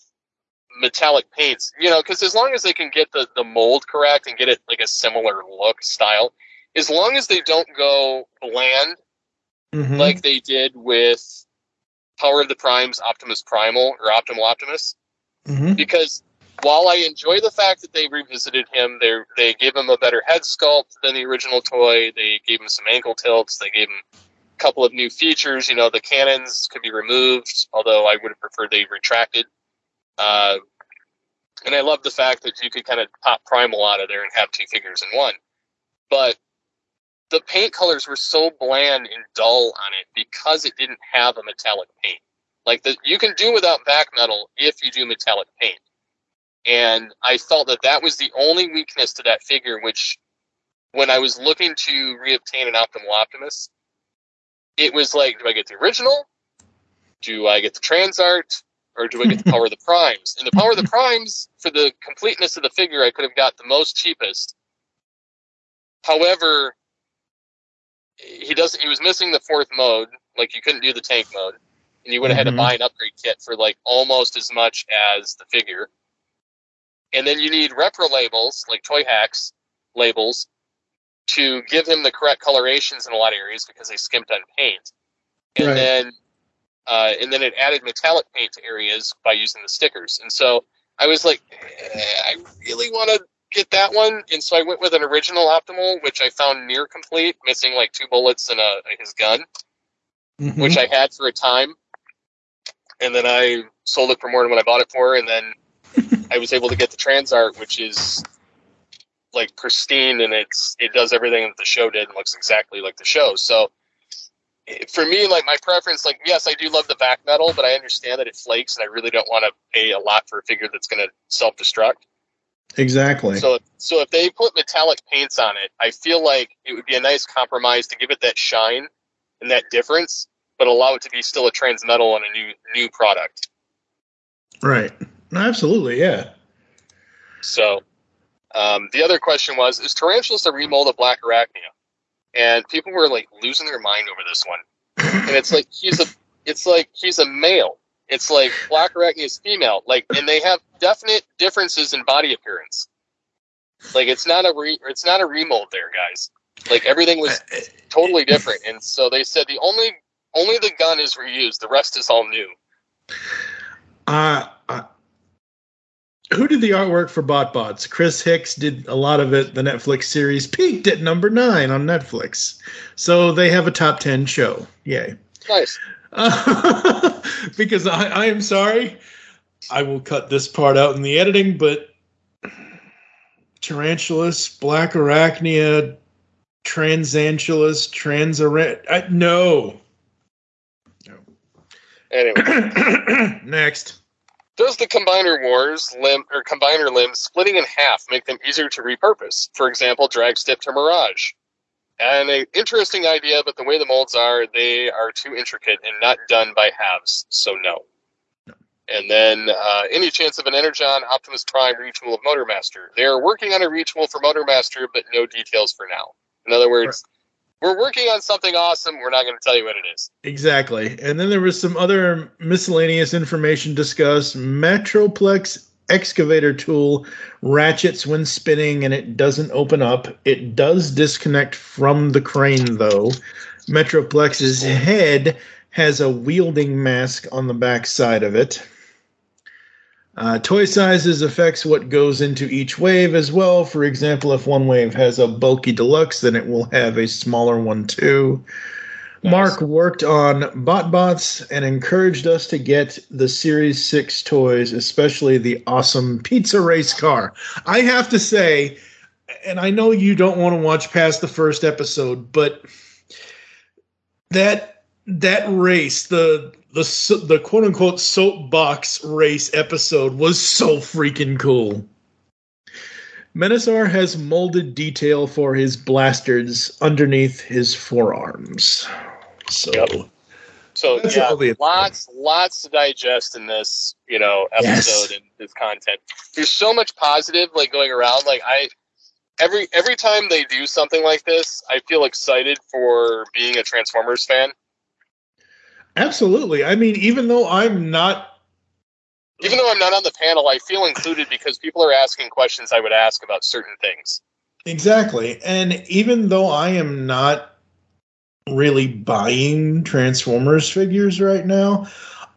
metallic paints, you know, because as long as they can get the, the mold correct and get it like a similar look style, as long as they don't go bland Mhm. like they did with Power of the Primes Optimus Primal or Optimal Optimus, Mhm. because while I enjoy the fact that they revisited him, they they gave him a better head sculpt than the original toy. They gave him some ankle tilts. They gave him a couple of new features. You know, the cannons could be removed, although I would have preferred they retracted. Uh, and I love the fact that you could kind of pop Primal out of there and have two figures in one. But the paint colors were so bland and dull on it because it didn't have a metallic paint. Like the, you can do without vac metal if you do metallic paint. And I felt that that was the only weakness to that figure, which when I was looking to reobtain an Optimal Optimus, it was like, do I get the original? Do I get the trans art? Or do I get the Power of the Primes? And the Power of the Primes, for the completeness of the figure, I could have got the most cheapest. However, he doesn't. He was missing the fourth mode. Like you couldn't do the tank mode, and you would have had to Mhm. buy an upgrade kit for like almost as much as the figure. And then you need repro labels, like toy hacks labels, to give him the correct colorations in a lot of areas because they skimped on paint. And Right. then, uh, and then it added metallic paint to areas by using the stickers. And so I was like, eh, I really want to get that one, and so I went with an original optimal, which I found near complete, missing like two bullets and a, his gun, Mhm. which I had for a time, and then I sold it for more than what I bought it for, and then I was able to get the Transart, which is like pristine and it's it does everything that the show did and looks exactly like the show. So for me, like my preference, like yes, I do love the vac metal, but I understand that it flakes, and I really don't want to pay a lot for a figure that's going to self destruct. Exactly. So, so if they put metallic paints on it, I feel like it would be a nice compromise to give it that shine and that difference, but allow it to be still a trans metal and a new new product. right. Absolutely. Yeah. So, um, the other question was: Is Tarantulas a remold of Blackarachnia? And people were like losing their mind over this one. And it's like he's a, it's like he's a male. It's like Blackarachnia is female. Like, and they have definite differences in body appearance. Like, it's not a re, it's not a remold there, guys. Like everything was totally different. And so they said the only only the gun is reused. The rest is all new. Uh, uh, who did the artwork for BotBots? Chris Hicks did a lot of it. The Netflix series peaked at number nine on Netflix, so they have a top ten show. Yay! Nice. because I, I am sorry, I will cut this part out in the editing, but Tarantulas, Blackarachnia, Transantulas, Transarant. I, no. Anyway, next. Does the combiner wars limb or combiner limbs splitting in half make them easier to repurpose? For example, Dragstrip to Mirage. And an interesting idea, but the way the molds are, they are too intricate and not done by halves, so no. And then uh, any chance of an Energon Optimus Prime retool of Motormaster? They are working on a retool for Motormaster, but no details for now. In other words, we're working on something awesome. We're not going to tell you what it is. Exactly. And then there was some other miscellaneous information discussed. Metroplex excavator tool ratchets when spinning and it doesn't open up. It does disconnect from the crane though. Metroplex's head has a wielding mask on the back side of it. Uh, toy sizes affects what goes into each wave as well. For example, if one wave has a bulky deluxe, then it will have a smaller one too. Mark worked on BotBots and encouraged us to get the Series 6 toys, especially the awesome pizza race car. I have to say, and I know you don't want to watch past the first episode, but that that race, the the so- the quote unquote soapbox race episode was so freaking cool. Menasor has molded detail for his blasters underneath his forearms. So So yeah, lots, lots to digest in this, you know, episode Yes. and this content. There's so much positive like going around. Like I, every every time they do something like this, I feel excited for being a Transformers fan. Absolutely. I mean, even though I'm not Even though I'm not on the panel, I feel included because people are asking questions I would ask about certain things. Exactly. And even though I am not really buying Transformers figures right now,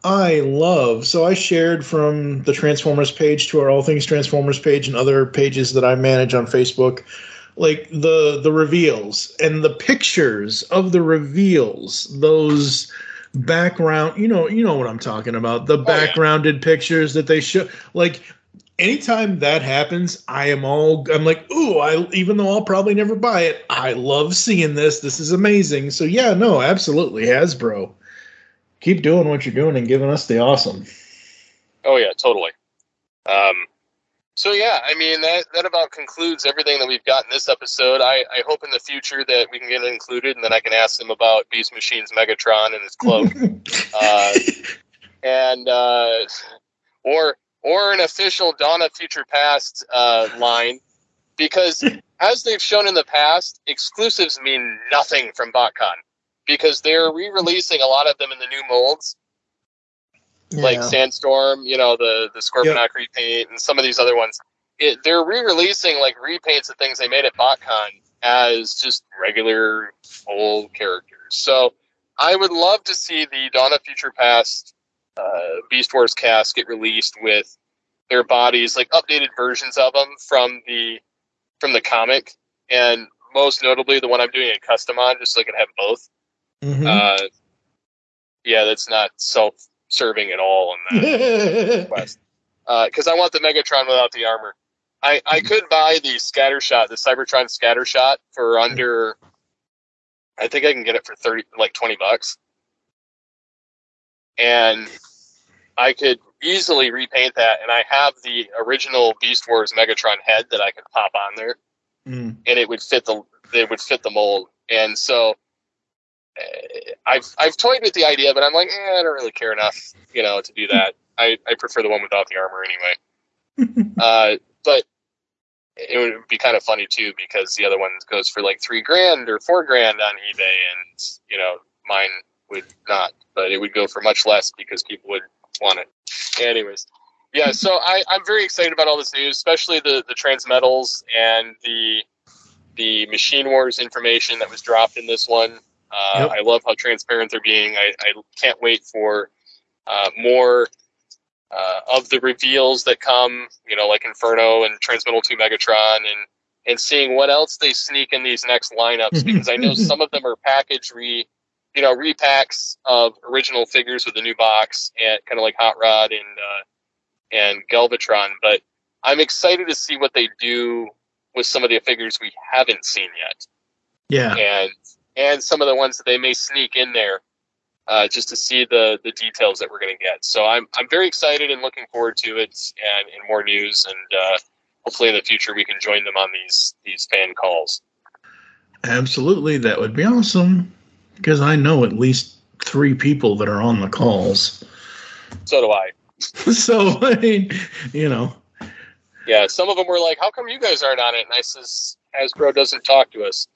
I love. So I shared from the Transformers page to our All Things Transformers page and other pages that I manage on Facebook like the the reveals and the pictures of the reveals those background you know you know what i'm talking about the backgrounded pictures that they show like anytime that happens, I am all I'm like, ooh, I even though I'll probably never buy it, I love seeing this. This is amazing. So yeah, no, absolutely, Hasbro. Keep doing what you're doing and giving us the awesome. Oh yeah, totally. Um, so yeah, I mean that that about concludes everything that we've got in this episode. I, I hope in the future that we can get it included, and then I can ask them about Beast Machine's Megatron and his cloak, uh, and uh, or or an official Dawn of Future Past uh, line, because as they've shown in the past, exclusives mean nothing from BotCon because they're re-releasing a lot of them in the new molds like Sandstorm, you know, the the Scorponok repaint, and some of these other ones. It, they're re-releasing like repaints of things they made at BotCon as just regular old characters. So I would love to see the Dawn of Future Past uh, Beast Wars cast get released with their bodies, like updated versions of them from the from the comic, and most notably the one I'm doing a custom on, just so I can have both. Mhm. Uh, yeah, that's not self-serving at all in that quest. Because I want the Megatron without the armor. I, I could buy the scatter shot, the Cybertron scatter shot, for under. I think I can get it for thirty, like twenty bucks, and I could easily repaint that. And I have the original Beast Wars Megatron head that I could pop on there, Mm. and it would fit the it would fit the mold. And so, uh, I've I've toyed with the idea, but I'm like, eh, I don't really care enough, you know, to do that. I, I prefer the one without the armor anyway. uh, but it would be kind of funny too because the other one goes for like three grand or four grand on eBay, and you know mine would not, but it would go for much less because people would want it. Anyways, yeah. So I, I'm very excited about all this news, especially the the transmetals and the the Machine Wars information that was dropped in this one. Uh, Yep. I love how transparent they're being. I, I can't wait for uh, more uh, of the reveals that come, you know, like Inferno and Transmetal 2 Megatron, and and seeing what else they sneak in these next lineups because I know some of them are package re, you know, repacks of original figures with a new box and kind of like Hot Rod and uh, and Galvatron, but I'm excited to see what they do with some of the figures we haven't seen yet Yeah. and and some of the ones that they may sneak in there uh, just to see the the details that we're going to get. So I'm I'm very excited and looking forward to it and, and more news and uh, hopefully in the future we can join them on these these fan calls. Absolutely, that would be awesome. Because I know at least three people that are on the calls. So do I. so I mean, you know, Yeah, some of them were like, "How come you guys aren't on it?" And I says, "Hasbro doesn't talk to us."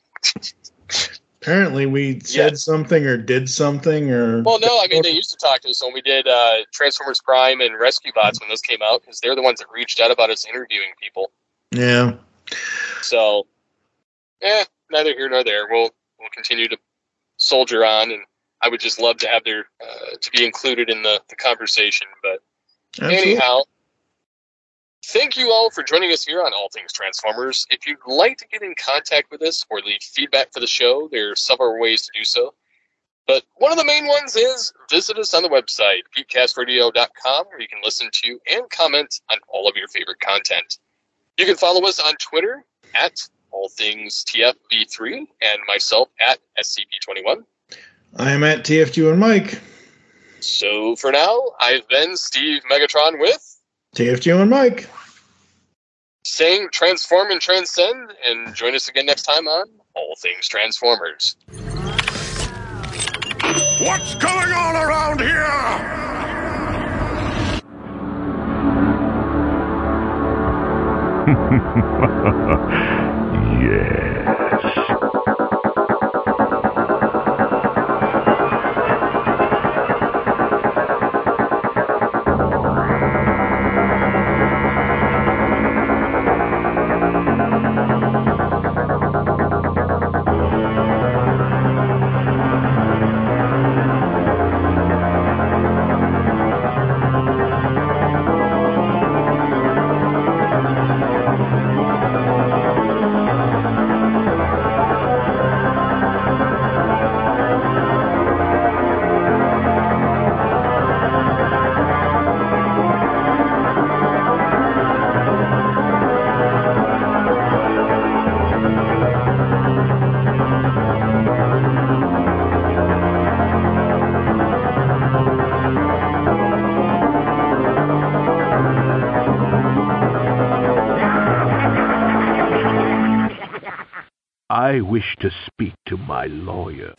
apparently we said something or did something or Well, no, I mean they used to talk to us when we did uh, Transformers Prime and Rescue Bots when those came out because they're the ones that reached out about us interviewing people. yeah. So, eh, neither here nor there. We'll we'll continue to soldier on, and I would just love to have their uh, to be included in the, the conversation. But Absolutely. anyhow, thank you all for joining us here on All Things Transformers. If you'd like to get in contact with us or leave feedback for the show, there are several ways to do so. But one of the main ones is visit us on the website, geekcastradio.com, where you can listen to and comment on all of your favorite content. You can follow us on Twitter at all things TFV3 and myself at SCP21. I am at TF2 and Mike. So for now, I've been Steve Megatron with TF2 and Mike. saying transform and transcend, and join us again next time on All Things Transformers. What's going on around here? yes. I wish to speak to my lawyer.